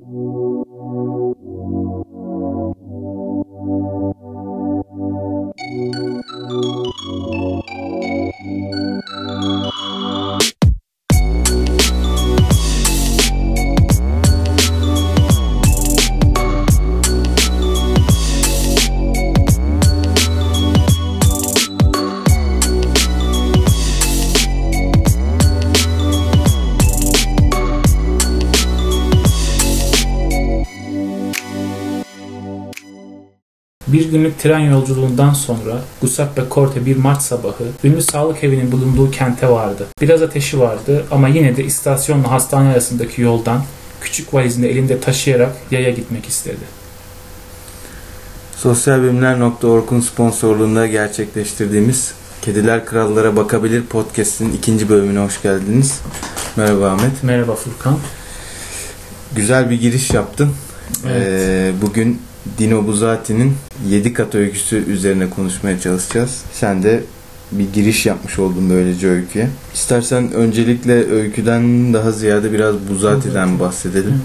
Bir tren yolculuğundan sonra Giuseppe Corte bir Mart sabahı ünlü sağlık evinin bulunduğu kente vardı. Biraz ateşi vardı ama yine de istasyonla hastane arasındaki yoldan küçük valizini elinde taşıyarak yaya gitmek istedi. Sosyalbilimler.org'un sponsorluğunda gerçekleştirdiğimiz Kediler Krallara Bakabilir podcast'in ikinci bölümüne hoş geldiniz. Merhaba Ahmet. Merhaba Furkan. Güzel bir giriş yaptın. Evet. Ee, bugün Dino Buzati'nin 7 kat öyküsü üzerine konuşmaya çalışacağız. Sen de bir giriş yapmış oldun böylece öyküye. İstersen öncelikle öyküden daha ziyade biraz Buzati'den bahsedelim.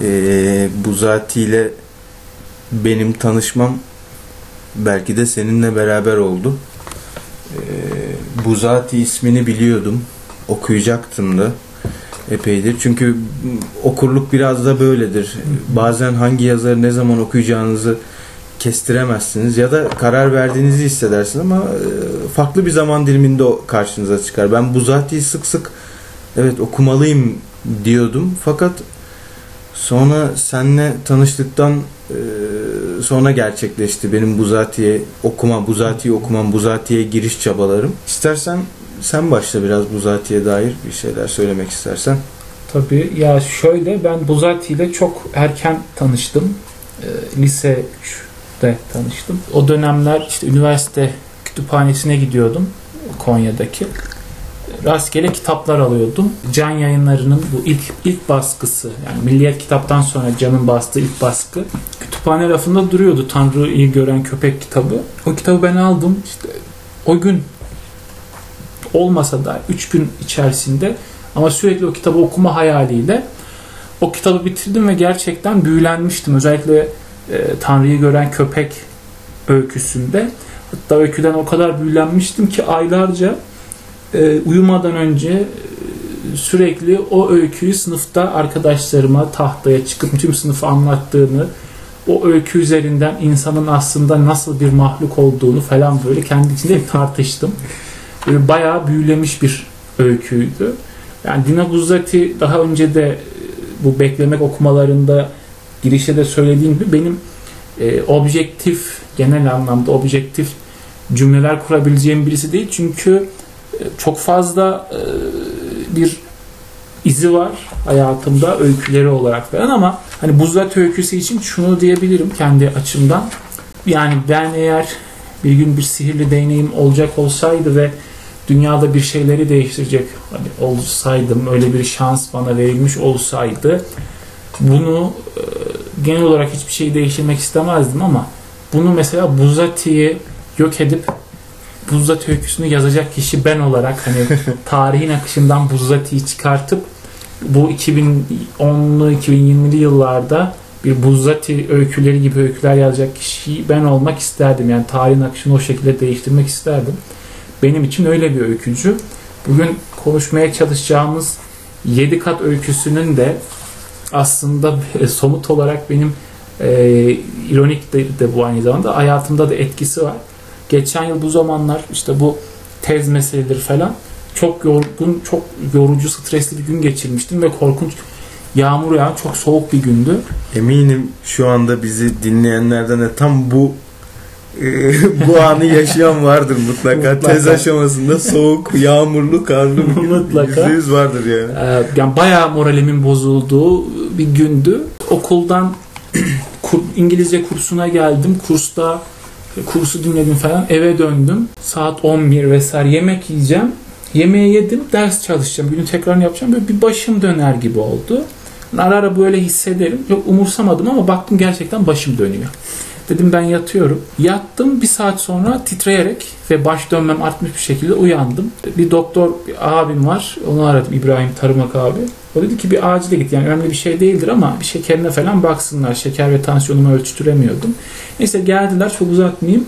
Ee, Buzati ile benim tanışmam belki de seninle beraber oldu. Ee, Buzati ismini biliyordum. Okuyacaktım da epeydir. Çünkü okurluk biraz da böyledir. Bazen hangi yazarı ne zaman okuyacağınızı kestiremezsiniz ya da karar verdiğinizi hissedersiniz ama e, farklı bir zaman diliminde karşınıza çıkar. Ben Buzati'yi sık sık evet okumalıyım diyordum fakat sonra seninle tanıştıktan e, sonra gerçekleşti benim Buzati'ye okuma, Buzati'yi okumam, Buzati'ye giriş çabalarım. İstersen sen başla biraz Buzati'ye dair bir şeyler söylemek istersen. Tabii ya şöyle ben Buzati ile çok erken tanıştım. Ee, lise 3'te tanıştım. O dönemler işte üniversite kütüphanesine gidiyordum Konya'daki. Rastgele kitaplar alıyordum. Can yayınlarının bu ilk ilk baskısı yani Milliyet kitaptan sonra Can'ın bastığı ilk baskı kütüphane rafında duruyordu Tanrı'yı gören köpek kitabı. O kitabı ben aldım. İşte o gün olmasa da 3 gün içerisinde ama sürekli o kitabı okuma hayaliyle o kitabı bitirdim ve gerçekten büyülenmiştim. Özellikle e, Tanrı'yı gören köpek öyküsünde. Hatta öyküden o kadar büyülenmiştim ki aylarca e, uyumadan önce e, sürekli o öyküyü sınıfta arkadaşlarıma tahtaya çıkıp tüm sınıfı anlattığını, o öykü üzerinden insanın aslında nasıl bir mahluk olduğunu falan böyle kendi içinde tartıştım. Böyle bayağı büyülemiş bir öyküydü. Yani Dina Buzzati daha önce de e, bu beklemek okumalarında girişte de söylediğim gibi benim e, objektif, genel anlamda objektif cümleler kurabileceğim birisi değil. Çünkü e, çok fazla e, bir izi var hayatımda öyküleri olarak falan ama hani Buzzati öyküsü için şunu diyebilirim kendi açımdan. Yani ben eğer bir gün bir sihirli değneğim olacak olsaydı ve dünyada bir şeyleri değiştirecek hani olsaydım öyle bir şans bana verilmiş olsaydı bunu e, genel olarak hiçbir şeyi değiştirmek istemezdim ama bunu mesela Buzati'yi yok edip Buzati öyküsünü yazacak kişi ben olarak hani tarihin akışından Buzati'yi çıkartıp bu 2010'lu 2020'li yıllarda bir Buzati öyküleri gibi öyküler yazacak kişi ben olmak isterdim. Yani tarihin akışını o şekilde değiştirmek isterdim. Benim için öyle bir öykücü. Bugün konuşmaya çalışacağımız 7 kat öyküsünün de aslında somut olarak benim e, ironik de, de bu aynı zamanda hayatımda da etkisi var. Geçen yıl bu zamanlar işte bu tez meseleleri falan çok yorgun, çok yorucu, stresli bir gün geçirmiştim ve korkunç yağmur yağan çok soğuk bir gündü. Eminim şu anda bizi dinleyenlerden de tam bu e, bu anı yaşayan vardır mutlaka. Mutlaka. Tez aşamasında soğuk, yağmurlu, karlı bir Mutlaka. yüz vardır yani. Ee, yani bayağı moralimin bozulduğu bir gündü. Okuldan kur- İngilizce kursuna geldim. Kursta kursu dinledim falan. Eve döndüm. Saat 11 vesaire yemek yiyeceğim. Yemeği yedim. Ders çalışacağım. Günün tekrarını yapacağım. Böyle bir başım döner gibi oldu. Ara ara böyle hissederim. Yok umursamadım ama baktım gerçekten başım dönüyor. Dedim ben yatıyorum. Yattım bir saat sonra titreyerek ve baş dönmem artmış bir şekilde uyandım. Bir doktor bir abim var. Onu aradım İbrahim Tarımak abi. O dedi ki bir acile git yani önemli bir şey değildir ama bir şekerine falan baksınlar. Şeker ve tansiyonumu ölçtüremiyordum. Neyse geldiler çok uzatmayayım.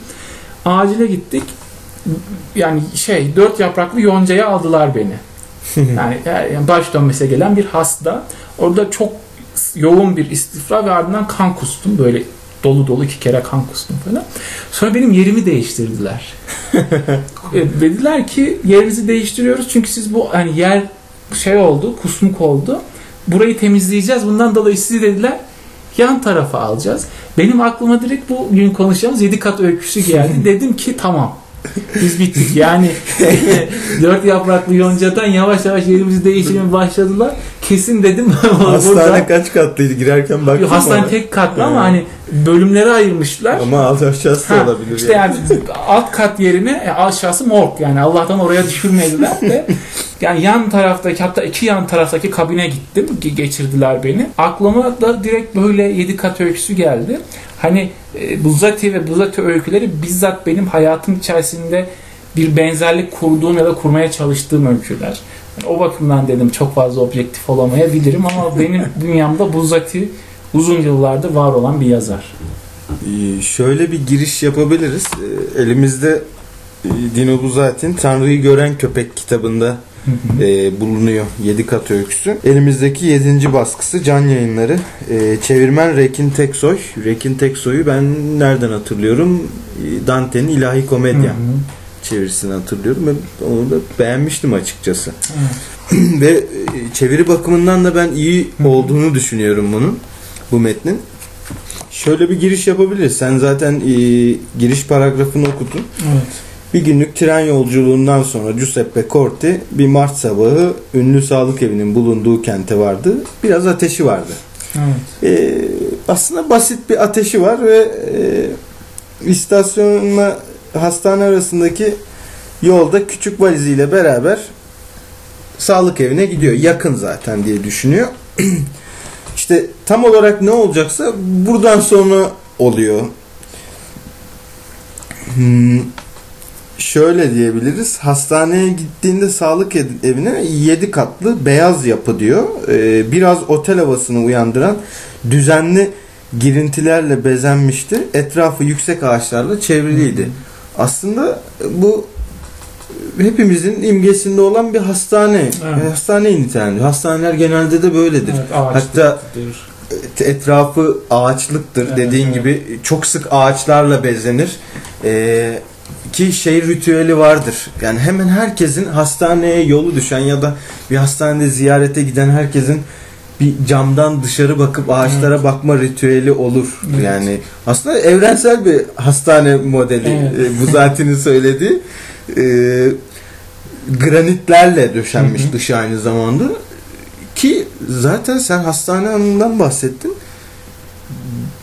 Acile gittik. Yani şey dört yapraklı yoncaya aldılar beni. Yani, yani baş dönmesine gelen bir hasta. Orada çok yoğun bir istifra ve ardından kan kustum. Böyle dolu dolu iki kere kan kustum falan. Sonra benim yerimi değiştirdiler. E, dediler ki yerinizi değiştiriyoruz çünkü siz bu hani yer şey oldu, kusmuk oldu. Burayı temizleyeceğiz. Bundan dolayı sizi dediler yan tarafa alacağız. Benim aklıma direkt bu gün konuşacağımız 7 kat öyküsü geldi. Dedim ki tamam. Biz bittik. Yani dört yapraklı yoncadan yavaş yavaş yerimizi değiştirmeye başladılar. Kesin dedim. Hastane burada- kaç katlıydı girerken baktım Hastane ona. tek katlı ama Evet. hani bölümlere ayırmışlar. Ama alt aşağısı Ha, olabilir. işte yani. yani alt kat yerine e, aşağısı morg yani Allah'tan oraya düşürmediler de yani yan taraftaki hatta iki yan taraftaki kabine gittim Ge- geçirdiler beni. Aklıma da direkt böyle yedi kat öyküsü geldi. Hani e, Buzati ve Buzati öyküleri bizzat benim hayatım içerisinde bir benzerlik kurduğum ya da kurmaya çalıştığım öyküler. Yani o bakımdan dedim çok fazla objektif olamayabilirim ama benim dünyamda Buzati uzun yıllardır var olan bir yazar. Ee, Şöyle bir giriş yapabiliriz. Ee, Elimizde e, Dino Buzzati'nin Tanrı'yı Gören Köpek kitabında e, bulunuyor 7 kat öyküsü. Elimizdeki 7. baskısı Can Yayınları. E, çevirmen Rekin Teksoy. Rekin Teksoy'u ben nereden hatırlıyorum? E, Dante'nin İlahi Komedya Hı hı. Çevirisini hatırlıyorum ve onu da beğenmiştim açıkçası. Evet. ve e, çeviri bakımından da ben iyi olduğunu düşünüyorum bunun bu metnin. Şöyle bir giriş yapabiliriz. Sen zaten e, giriş paragrafını okudun. Evet. Bir günlük tren yolculuğundan sonra Giuseppe Corti bir Mart sabahı ünlü sağlık evinin bulunduğu kente vardı. Biraz ateşi vardı. Evet. E, aslında basit bir ateşi var ve e, istasyonla hastane arasındaki yolda küçük valiziyle beraber sağlık evine gidiyor. Yakın zaten diye düşünüyor. işte tam olarak ne olacaksa buradan sonra oluyor. Hmm, şöyle diyebiliriz. Hastaneye gittiğinde sağlık ev- evine 7 katlı beyaz yapı diyor. Ee, biraz otel havasını uyandıran düzenli girintilerle bezenmişti. Etrafı yüksek ağaçlarla çevriliydi. Aslında bu hepimizin imgesinde olan bir hastane. Evet. Hastane niteliğinde. Hastaneler genelde de böyledir. Evet. Hatta etrafı ağaçlıktır. Evet, Dediğin evet. gibi çok sık ağaçlarla bezenir. Ee, ki şey ritüeli vardır. Yani hemen herkesin hastaneye yolu düşen ya da bir hastanede ziyarete giden herkesin bir camdan dışarı bakıp ağaçlara bakma ritüeli olur. Evet. Yani aslında evrensel bir hastane modeli Evet. e, bu zatinin söylediği. E, granitlerle döşenmiş Hı hı. dışı aynı zamanda. Ki zaten sen hastane anından bahsettin.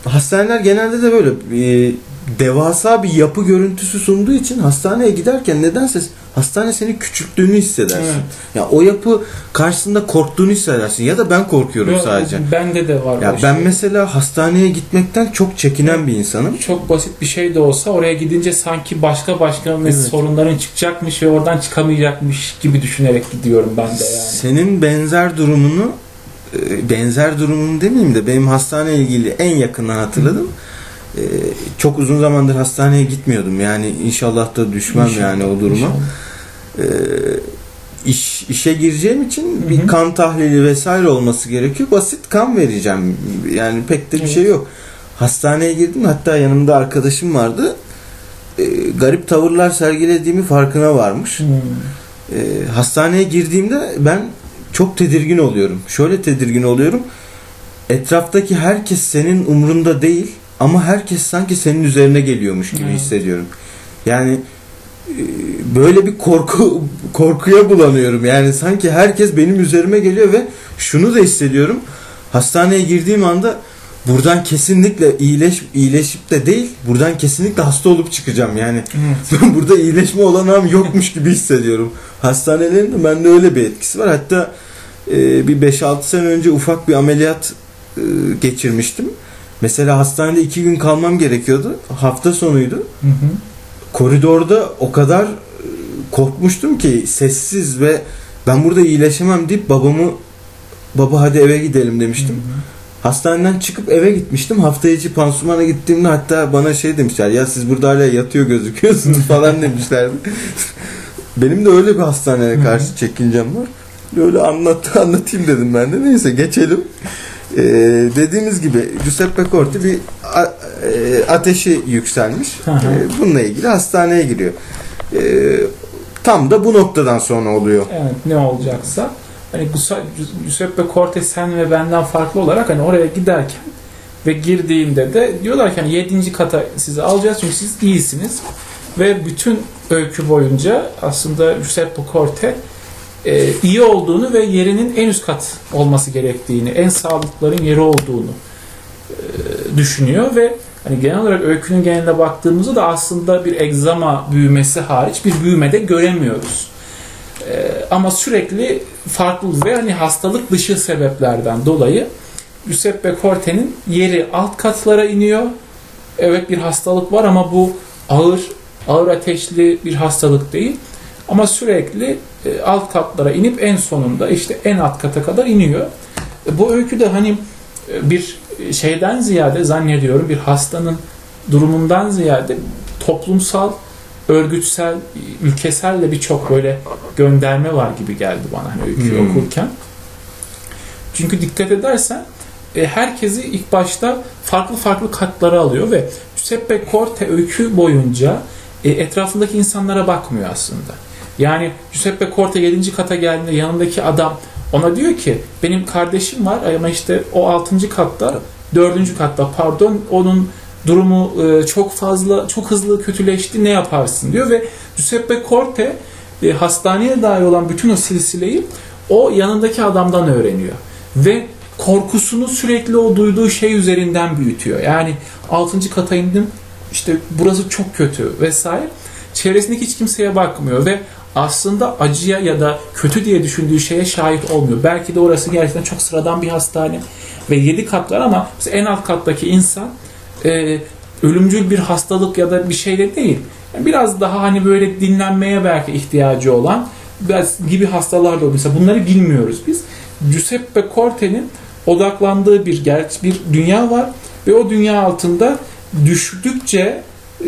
Hastaneler genelde de böyle e, devasa bir yapı görüntüsü sunduğu için hastaneye giderken nedense hastane senin küçülttüğünü hissedersin. Evet. Ya o yapı karşısında korktuğunu hissedersin ya da ben korkuyorum Yok, sadece. Bende de var. Ya ben şey. mesela hastaneye gitmekten çok çekinen bir insanım. çok basit bir şey de olsa oraya gidince sanki başka başka Evet. sorunların çıkacakmış ve oradan çıkamayacakmış gibi düşünerek gidiyorum ben de yani. Senin benzer durumunu e, benzer durumunu demeyeyim de benim hastane ilgili en yakından hatırladım. E, Çok uzun zamandır hastaneye gitmiyordum. Yani inşallah da düşmem İnşallah, yani o duruma. inşallah. E, iş işe gireceğim için Hı bir hı. kan tahlili vesaire olması gerekiyor. Basit kan vereceğim. Yani pek de bir Evet. şey yok. Hastaneye girdim. Hatta yanımda arkadaşım vardı. E, garip tavırlar sergilediğimi farkına varmış. Hmm. E, hastaneye girdiğimde ben çok tedirgin oluyorum. Şöyle tedirgin oluyorum. Etraftaki herkes senin umrunda değil ama herkes sanki senin üzerine geliyormuş gibi Evet. hissediyorum. Yani böyle bir korku korkuya bulanıyorum. Yani sanki herkes benim üzerime geliyor ve şunu da hissediyorum. Hastaneye girdiğim anda buradan kesinlikle iyileş iyileşip de değil, buradan kesinlikle hasta olup çıkacağım. Yani Evet. ben burada iyileşme olanağım yokmuş gibi hissediyorum. Hastanelerin de bende öyle bir etkisi var. Hatta e, bir 5-6 sene önce ufak bir ameliyat e, geçirmiştim. Mesela hastanede 2 gün kalmam gerekiyordu. Hafta sonuydu. Hı hı. Koridorda o kadar e, korkmuştum ki sessiz ve ben burada iyileşemem deyip babamı baba hadi eve gidelim demiştim. Hı hı. Hastaneden çıkıp eve gitmiştim. Hafta içi pansumana gittiğimde hatta bana şey demişler. Ya siz burada hala yatıyor gözüküyorsunuz falan demişlerdi. Benim de öyle bir hastaneye karşı çekincem var. Öyle anlat, anlatayım dedim ben de. Neyse geçelim. Ee, dediğimiz gibi Giuseppe Corti bir ateşi yükselmiş. Hı hı. Ee, bununla ilgili hastaneye giriyor. Ee, tam da bu noktadan sonra oluyor. Evet ne olacaksa. Hani Giuseppe Corte sen ve benden farklı olarak hani oraya giderken ve girdiğinde de diyorlar ki hani 7. kata sizi alacağız çünkü siz iyisiniz. Ve bütün öykü boyunca aslında Giuseppe Corte e, iyi olduğunu ve yerinin en üst kat olması gerektiğini, en sağlıkların yeri olduğunu e, düşünüyor ve hani genel olarak öykünün geneline baktığımızda da aslında bir egzama büyümesi hariç bir büyüme de göremiyoruz. E, ama sürekli farklı ve hani hastalık dışı sebeplerden dolayı Giuseppe Corte'nin yeri alt katlara iniyor. Evet bir hastalık var ama bu ağır ağır ateşli bir hastalık değil. Ama sürekli e, alt katlara inip en sonunda işte en alt kata kadar iniyor. E, Bu öyküde hani e, bir şeyden ziyade zannediyorum bir hastanın durumundan ziyade toplumsal, örgütsel, ülkesel de birçok böyle gönderme var gibi geldi bana hani öyküyü Hmm. okurken. Çünkü dikkat edersen e, herkesi ilk başta farklı farklı katlara alıyor ve Giuseppe Corte öykü boyunca e, etrafındaki insanlara bakmıyor aslında. Yani Giuseppe Corte 7. kata geldiğinde yanındaki adam ona diyor ki benim kardeşim var ama işte o 6. katta 4. katta pardon onun durumu e, çok fazla çok hızlı kötüleşti ne yaparsın diyor ve Giuseppe Corte e, hastaneye dair olan bütün o silsileyi o yanındaki adamdan öğreniyor ve korkusunu sürekli o duyduğu şey üzerinden büyütüyor. Yani 6. kata indim işte burası çok kötü vesaire. Çevresindeki hiç kimseye bakmıyor ve aslında acıya ya da kötü diye düşündüğü şeye şahit olmuyor. Belki de orası gerçekten çok sıradan bir hastane ve 7 katlar ama en alt kattaki insan e, ölümcül bir hastalık ya da bir şeyle değil. Yani biraz daha hani böyle dinlenmeye belki ihtiyacı olan gibi hastalar da oluyor. Bunları bilmiyoruz biz. Giuseppe Corte'nin odaklandığı bir gerçek bir dünya var ve o dünya altında düştükçe e,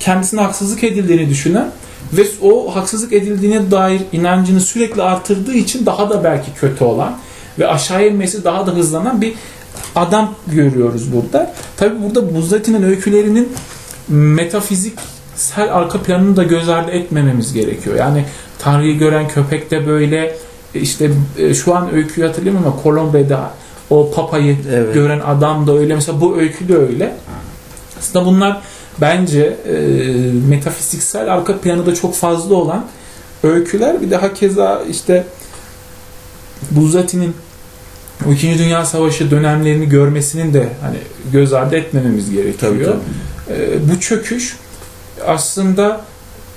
kendisine haksızlık edildiğini düşünen ve o haksızlık edildiğine dair inancını sürekli artırdığı için daha da belki kötü olan ve aşağı inmesi daha da hızlanan bir adam görüyoruz burada. Tabi burada Buzzati'nin öykülerinin metafiziksel arka planını da göz ardı etmememiz gerekiyor. Yani Tanrı'yı gören köpek de böyle işte e, şu an öyküyü hatırlamıyorum ama Colombe'de o papayı Evet. gören adam da öyle. Mesela bu öykü de öyle. Aslında bunlar bence e, metafiziksel arka planı da çok fazla olan öyküler. Bir de hakeza işte Buzzati'nin o İkinci Dünya Savaşı dönemlerini görmesinin de hani göz ardı etmememiz gerekiyor. Tabii, tabii. E, bu çöküş aslında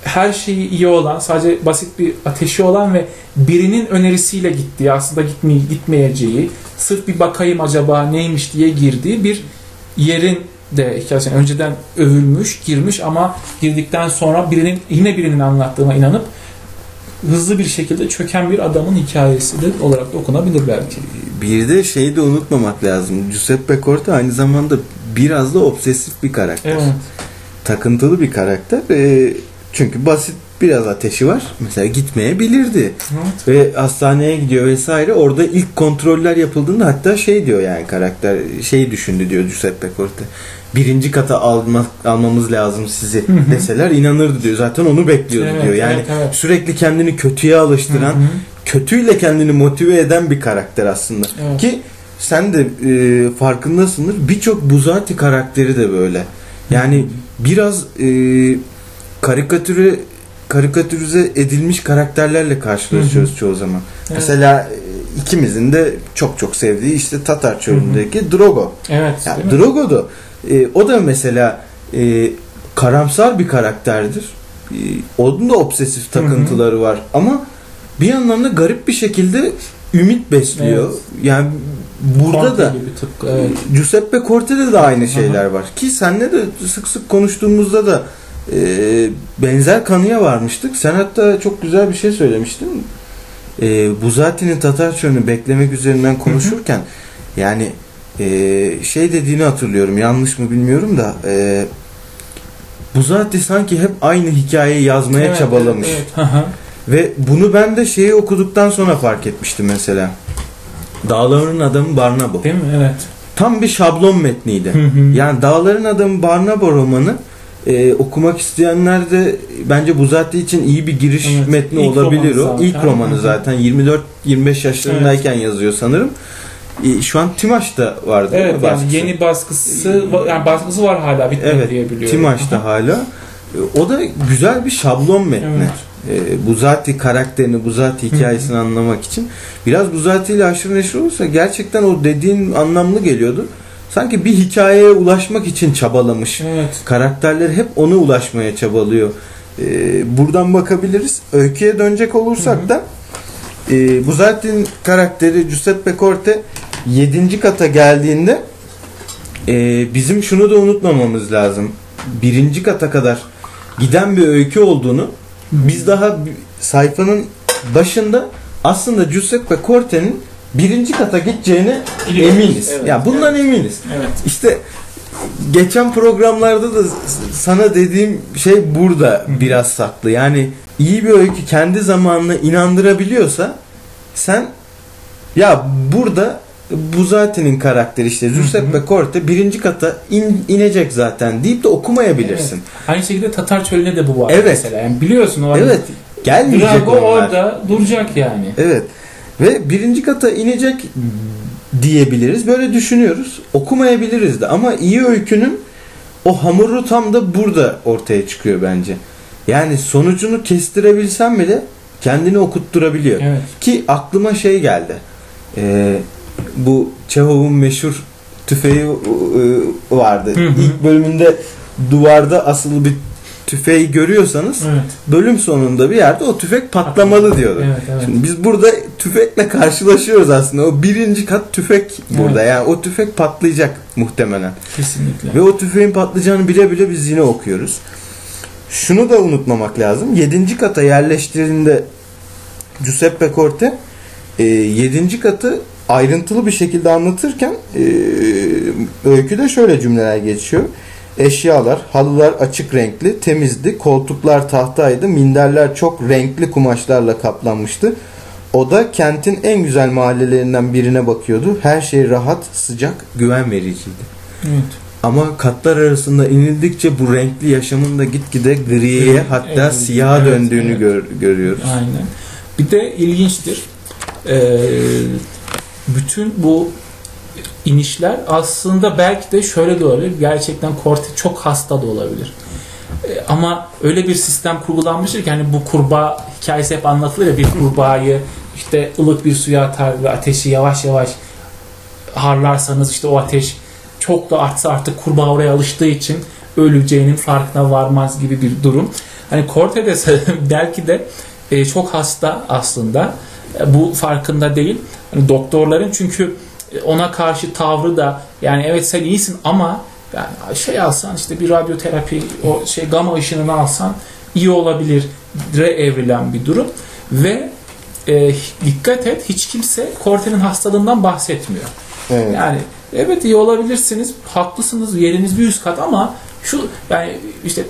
her şeyi iyi olan, sadece basit bir ateşi olan ve birinin önerisiyle gittiği, aslında gitmeye, gitmeyeceği, sırf bir bakayım acaba neymiş diye girdiği bir yerin de hikayesine önceden övülmüş, girmiş ama girdikten sonra birinin yine birinin anlattığına inanıp hızlı bir şekilde çöken bir adamın hikayesi de olarak da okunabilir belki. Bir de şeyi de unutmamak lazım. Giuseppe Corte aynı zamanda biraz da obsesif bir karakter. Evet. Takıntılı bir karakter. Ee, çünkü basit biraz ateşi var. Mesela gitmeyebilirdi. evet. Ve hastaneye gidiyor vesaire. Orada ilk kontroller yapıldığında hatta şey diyor yani karakter şey düşündü diyor Giuseppe Corte. Birinci kata alma, almamız lazım sizi Hı hı. deseler inanırdı diyor. Zaten onu bekliyordu Evet, diyor. Yani evet, evet. sürekli kendini kötüye alıştıran, Hı hı. kötüyle kendini motive eden bir karakter aslında. Evet. Ki sen de e, farkındasındır. Birçok Buzati karakteri de böyle. Yani biraz e, karikatüre karikatürize edilmiş karakterlerle karşılaşıyoruz çoğu zaman. Evet. Mesela e, ikimizin de çok çok sevdiği işte Tatar çölündeki Drogo. Evet. Yani değil mi? Drogo da e, o da mesela e, karamsar bir karakterdir. E, onun da obsesif takıntıları var ama bir yandan da garip bir şekilde ümit besliyor. Evet. Yani burada Conte da gibi tıpkı, evet. Giuseppe Corte'de de aynı şeyler var. Ki senle de sık sık konuştuğumuzda da e, benzer kanıya varmıştık. Sen hatta çok güzel bir şey söylemiştin. e, Buzati'nin Tatar çölünü beklemek üzerinden konuşurken yani e, şey dediğini hatırlıyorum yanlış mı bilmiyorum da e, Buzati sanki hep aynı hikayeyi yazmaya Evet, çabalamış. evet, evet. Ve bunu ben de şeyi okuduktan sonra fark etmiştim mesela. Dağların adamı Barnabo. Değil mi? Evet. Tam bir şablon metniydi. Hı hı. Yani Dağların Adamı Barnabo romanı e, okumak isteyenler de bence Buzati için iyi bir giriş Evet, metni ilk olabilir romanı o. zaten. İlk romanı zaten 24-25 yaşlarındayken yazıyor sanırım. E, şu an Timaş'ta var değil mi Evet yani baskısı? yeni baskısı yani baskısı var hala bitmedi Evet, diye biliyorum. Timaş'ta hala. E, O da güzel bir şablon metni. Evet. E, Buzati karakterini, Buzati hikayesini anlamak için. Biraz Buzati ile aşırı neşir olursa gerçekten o dediğin anlamlı geliyordu. Sanki bir hikayeye ulaşmak için çabalamış. Evet. Karakterler hep ona ulaşmaya çabalıyor. E, buradan bakabiliriz. Öyküye dönecek olursak Hı hı. da e, Buzati'nin karakteri Giuseppe Corte 7. kata geldiğinde e, bizim şunu da unutmamamız lazım. Birinci kata kadar giden bir öykü olduğunu biz daha sayfanın başında aslında Giuseppe Corte'nin birinci kata gideceğine Biliyoruz. eminiz. Evet, ya bundan eminiz. Evet. İşte geçen programlarda da sana dediğim şey burada biraz saklı. Yani iyi bir öykü kendi zamanına inandırabiliyorsa sen ya burada Buzati'nin karakteri işte Giuseppe Corte birinci kata in- inecek zaten deyip de okumayabilirsin. Aynı şekilde Tatar çölüne de bu var Evet. mesela. Yani biliyorsun o Evet. Gelmeyecek Drago onlar. orada duracak yani. Evet. Ve birinci kata inecek diyebiliriz. Böyle düşünüyoruz. Okumayabiliriz de. Ama iyi öykünün o hamuru tam da burada ortaya çıkıyor bence. Yani sonucunu kestirebilsem bile kendini okutturabiliyor. Evet. Ki aklıma şey geldi. Ee, bu Çehov'un meşhur tüfeği e, vardı. Hı hı. İlk bölümünde duvarda asılı bir tüfeği görüyorsanız Evet. bölüm sonunda bir yerde o tüfek patlamalı diyordu. Evet, evet. Şimdi biz burada tüfekle karşılaşıyoruz aslında. O birinci kat tüfek burada. Yani o tüfek patlayacak muhtemelen. Kesinlikle. Ve o tüfeğin patlayacağını bile bile biz yine okuyoruz. Şunu da unutmamak lazım. Yedinci kata yerleştirildiğinde Giuseppe Corte e, yedinci katı ayrıntılı bir şekilde anlatırken e, öyküde şöyle cümleler geçiyor. Eşyalar, halılar açık renkli, temizdi, koltuklar tahtaydı, minderler çok renkli kumaşlarla kaplanmıştı. Oda kentin en güzel mahallelerinden birine bakıyordu. Her şey rahat, sıcak, güven vericiydi. Evet. Ama katlar arasında inildikçe bu renkli yaşamın da gitgide griye Evet, hatta evet, siyaha evet, döndüğünü evet. gör- görüyoruz. Aynen. Bir de ilginçtir. Ee, bütün bu inişler aslında belki de şöyle de olabilir. Gerçekten Corte çok hasta da olabilir. Ee, ama öyle bir sistem kurgulanmıştır ki hani bu kurbağa hikayesi hep anlatılır ya bir kurbağayı işte ılık bir suya atar ve ateşi yavaş yavaş harlarsanız işte o ateş çok da artsa artık kurbağa oraya alıştığı için öleceğinin farkına varmaz gibi bir durum. Hani Corte de belki de e, çok hasta aslında. E, bu farkında değil. Hani doktorların çünkü e, ona karşı tavrı da yani evet sen iyisin ama yani şey alsan işte bir radyoterapi o şey gama ışınını alsan iyi olabilir re evrilen bir durum ve e, dikkat et hiç kimse Corte'nin hastalığından bahsetmiyor. Evet. Yani evet iyi olabilirsiniz, haklısınız, yeriniz bir üst kat ama şu yani işte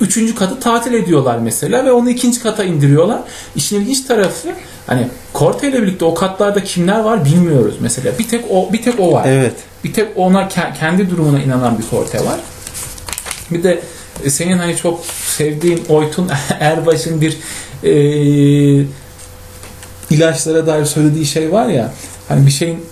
üçüncü katı tatil ediyorlar mesela ve onu ikinci kata indiriyorlar. İşin ilginç tarafı hani Corte ile birlikte o katlarda kimler var bilmiyoruz mesela. Bir tek o bir tek o var. Evet. Bir tek ona ke- kendi durumuna inanan bir Corte var. Bir de e, senin hani çok sevdiğin Oytun Erbaş'ın bir e, ilaçlara dair söylediği şey var ya hani bir şeyin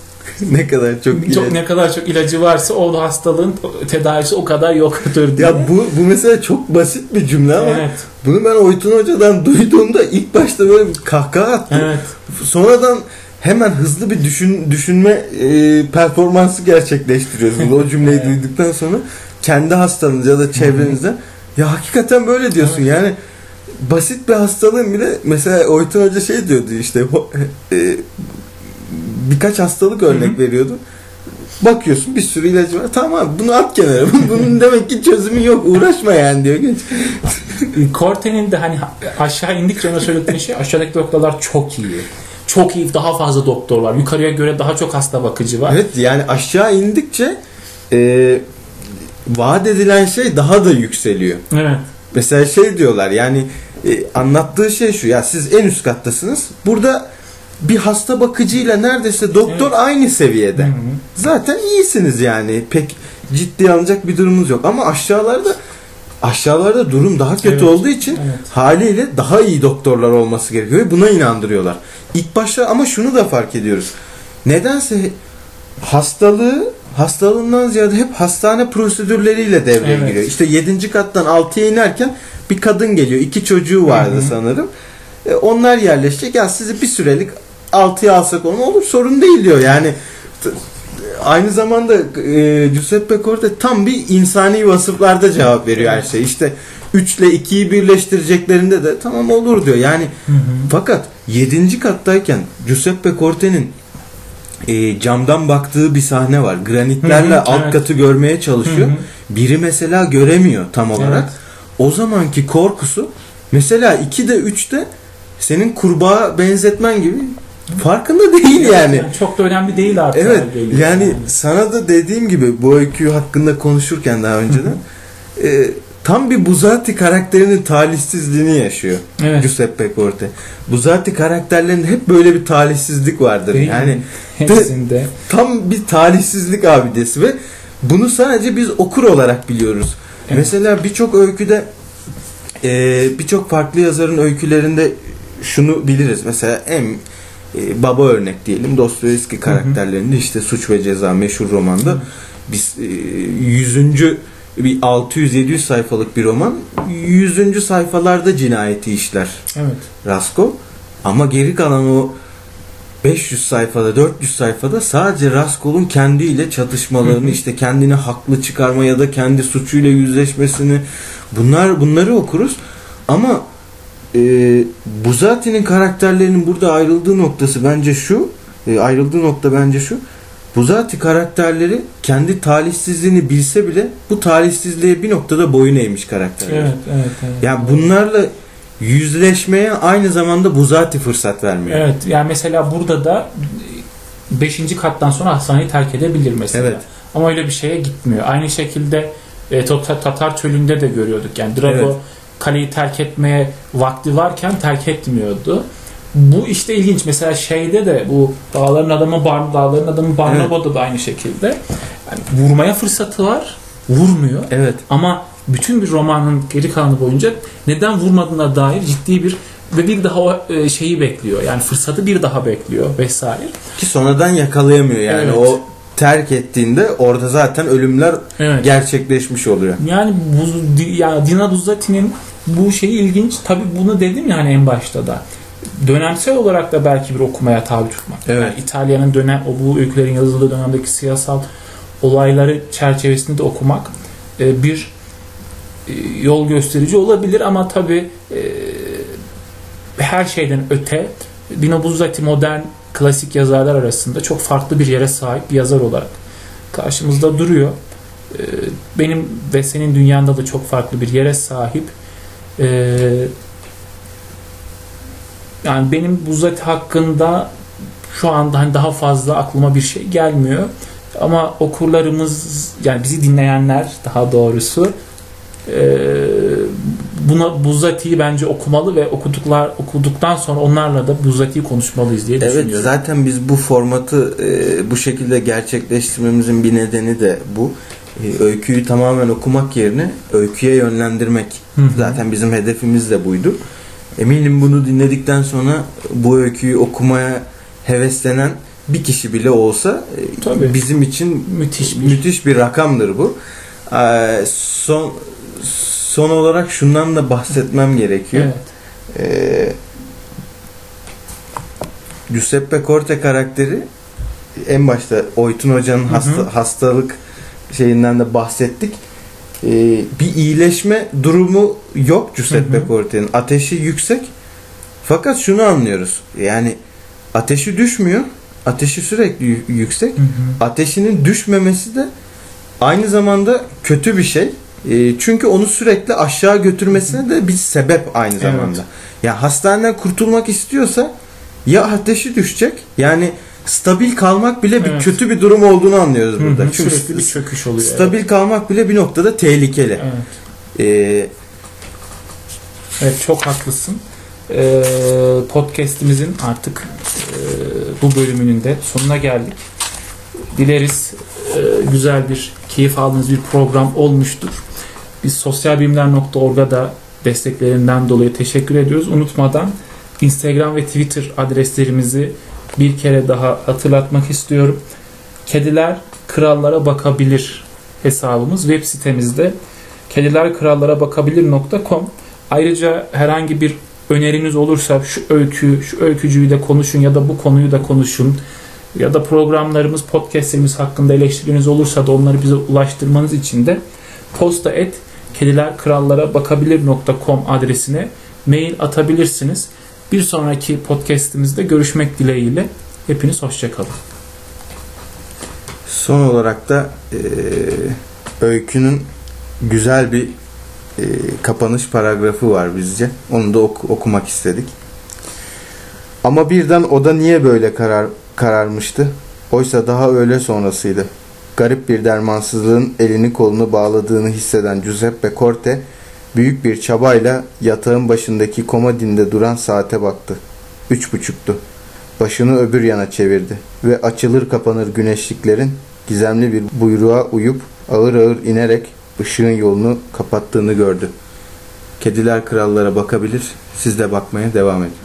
ne kadar çok, çok ileri- ne kadar çok ilacı varsa o hastalığın tedavisi o kadar yoktur diye. Ya bu bu mesela çok basit bir cümle ama evet, bunu ben Oytun Hoca'dan duyduğumda ilk başta böyle bir kahkaha attım. evet. Sonradan hemen hızlı bir düşün düşünme e, performansı gerçekleştiriyorsunuz o cümleyi Evet. duyduktan sonra kendi hastanız ya da çevrenizde ya hakikaten böyle diyorsun yani basit bir hastalığın bile mesela Oytun Hoca şey diyordu işte e, birkaç hastalık örnek Hı hı. veriyordu. Bakıyorsun bir sürü ilacı var. Tamam abi bunu at kenara. Bunun demek ki çözümü yok. Uğraşma yani diyor. Geç. Corte'nin de hani aşağı indikçe ona söylediğin şey aşağıdaki noktalar çok iyi. çok iyi daha fazla doktor var. Yukarıya göre daha çok hasta bakıcı var. Evet yani aşağı indikçe e, vaat edilen şey daha da yükseliyor. Evet. Mesela şey diyorlar yani e, anlattığı şey şu ya siz en üst kattasınız. Burada bir hasta bakıcıyla neredeyse doktor Evet. aynı seviyede. Hı hı. Zaten iyisiniz yani. Pek ciddi alınacak bir durumunuz yok. Ama aşağılarda aşağılarda durum daha kötü Evet. olduğu için Evet. haliyle daha iyi doktorlar olması gerekiyor ve buna inandırıyorlar. İlk başta ama şunu da fark ediyoruz. Nedense hastalığı hastalığından ziyade hep hastane prosedürleriyle devreye Evet. giriyor. İşte 7. kattan 6'ya inerken bir kadın geliyor. iki çocuğu vardı Hı hı. sanırım. E, onlar yerleşecek. Ya sizi bir sürelik 6'ya alsak onu olur sorun değil diyor. Yani aynı zamanda e, Giuseppe Conte tam bir insani vasıflarda cevap veriyor her şey. İşte 3 ile 2'yi birleştireceklerinde de tamam olur diyor. Yani Hı hı. fakat 7. kattayken Giuseppe Conte'nin e, camdan baktığı bir sahne var. Granitlerle Hı hı, alt evet. katı görmeye çalışıyor. Hı hı. Biri mesela göremiyor tam olarak. Evet. O zamanki korkusu mesela 2'de 3'te senin kurbağa benzetmen gibi farkında değil yani. Çok da önemli değil artık. Evet geliyor yani sana da dediğim gibi bu öykü hakkında konuşurken daha önceden e, tam bir Buzati karakterinin talihsizliğini yaşıyor Evet. Giuseppe Conte. Buzati karakterlerinde hep böyle bir talihsizlik vardır. Değil mi? yani Hepsinde. tam bir talihsizlik abidesi ve bunu sadece biz okur olarak biliyoruz. Evet. Mesela birçok öyküde e, birçok farklı yazarın öykülerinde şunu biliriz. Mesela en e, baba örnek diyelim Dostoyevski karakterlerinde işte Suç ve Ceza meşhur romanda biz e, 100. bir 600-700 sayfalık bir roman 100. sayfalarda cinayeti işler Evet. Rasko ama geri kalan o 500 sayfada 400 sayfada sadece Raskol'un kendiyle çatışmalarını işte kendini haklı çıkarma ya da kendi suçuyla yüzleşmesini bunlar bunları okuruz ama e, Buzati'nin karakterlerinin burada ayrıldığı noktası bence şu e, ayrıldığı nokta bence şu Buzati karakterleri kendi talihsizliğini bilse bile bu talihsizliğe bir noktada boyun eğmiş karakterler. Evet, evet, evet. Yani bunlarla yüzleşmeye aynı zamanda Buzati fırsat vermiyor. Evet yani mesela burada da 5. kattan sonra hastaneyi terk edebilir mesela. Evet. Ama öyle bir şeye gitmiyor. Aynı şekilde e, Tatar çölünde de görüyorduk. Yani Drago Evet. Kaleyi terk etmeye vakti varken terk etmiyordu. Bu işte ilginç. Mesela şeyde de bu dağların adamı Bar dağların adamı Barnabo'da da aynı şekilde. Yani vurmaya fırsatı var. Vurmuyor. Evet. Ama bütün bir romanın geri kalanı boyunca neden vurmadığına dair ciddi bir ve bir daha e, şeyi bekliyor. Yani fırsatı bir daha bekliyor vesaire. Ki sonradan yakalayamıyor yani Evet. o terk ettiğinde orada zaten ölümler Evet. gerçekleşmiş oluyor. Yani bu yani Dina Buzzati'nin bu şeyi ilginç. Tabii bunu dedim yani en başta da. Dönemsel olarak da belki bir okumaya tabi tutmak. Evet. Yani İtalya'nın dönem o bu öykülerin yazıldığı dönemdeki siyasal olayları çerçevesinde de okumak e, bir e, yol gösterici olabilir ama tabii e, her şeyden öte Dino Buzzati modern klasik yazarlar arasında çok farklı bir yere sahip bir yazar olarak karşımızda duruyor. E, Benim ve senin dünyanda da çok farklı bir yere sahip. E, Yani benim Buzzati hakkında şu anda hani daha fazla aklıma bir şey gelmiyor. Ama okurlarımız yani bizi dinleyenler daha doğrusu e, buna Buzzati'yi bence okumalı ve okuduklar okuduktan sonra onlarla da Buzzati'yi konuşmalıyız diye Evet düşünüyorum. zaten biz bu formatı e, bu şekilde gerçekleştirmemizin bir nedeni de bu. E, öyküyü tamamen okumak yerine öyküye yönlendirmek. Hı hı. Zaten bizim hedefimiz de buydu. Eminim bunu dinledikten sonra bu öyküyü okumaya heveslenen bir kişi bile olsa e, Tabii. bizim için Müthiş bir müthiş bir rakamdır bu. Ee, son son olarak şundan da bahsetmem gerekiyor. evet. Ee, Giuseppe Corte karakteri en başta Oytun Hoca'nın hasta, hastalık şeyinden de bahsettik. Ee, bir iyileşme durumu yok Giuseppe. Corte'nin. Ateşi yüksek. Fakat şunu anlıyoruz. Yani ateşi düşmüyor. Ateşi sürekli yü- yüksek. Hı hı. Ateşinin düşmemesi de aynı zamanda kötü bir şey. E, çünkü onu sürekli aşağı götürmesine de bir sebep aynı Evet. zamanda. Ya hastaneden kurtulmak istiyorsa ya ateşi düşecek yani stabil kalmak bile bir Evet. kötü bir durum olduğunu anlıyoruz Hı burada. hı, Çünkü sürekli bir çöküş oluyor. stabil kalmak bile bir noktada tehlikeli. Evet. Ee, Evet çok haklısın. Ee, podcast'imizin artık e, bu bölümünün de sonuna geldik. Dileriz e, güzel bir, keyif aldığınız bir program olmuştur. Biz sosyalbilimler.org'a da desteklerinden dolayı teşekkür ediyoruz. Unutmadan Instagram ve Twitter adreslerimizi bir kere daha hatırlatmak istiyorum. Kediler krallara bakabilir hesabımız web sitemizde kedilerkrallara Ayrıca herhangi bir öneriniz olursa şu öykü, şu öykücüyü de konuşun ya da bu konuyu da konuşun ya da programlarımız, podcastlerimiz hakkında eleştiriniz olursa da onları bize ulaştırmanız için de posta et kedilerkrallara bakabilir.com adresine mail atabilirsiniz. Bir sonraki podcastimizde görüşmek dileğiyle. Hepiniz hoşçakalın. son olarak da e, öykünün güzel bir e, kapanış paragrafı var bizce. Onu da ok- okumak istedik. Ama birden o da niye böyle karar kararmıştı? Oysa daha öğle sonrasıydı. Garip bir dermansızlığın elini kolunu bağladığını hisseden Giuseppe Corte büyük bir çabayla yatağın başındaki komodinde duran saate baktı. Üç buçuktu. Başını öbür yana çevirdi ve açılır kapanır güneşliklerin gizemli bir buyruğa uyup ağır ağır inerek ışığın yolunu kapattığını gördü. Kediler krallara bakabilir, siz de bakmaya devam edin.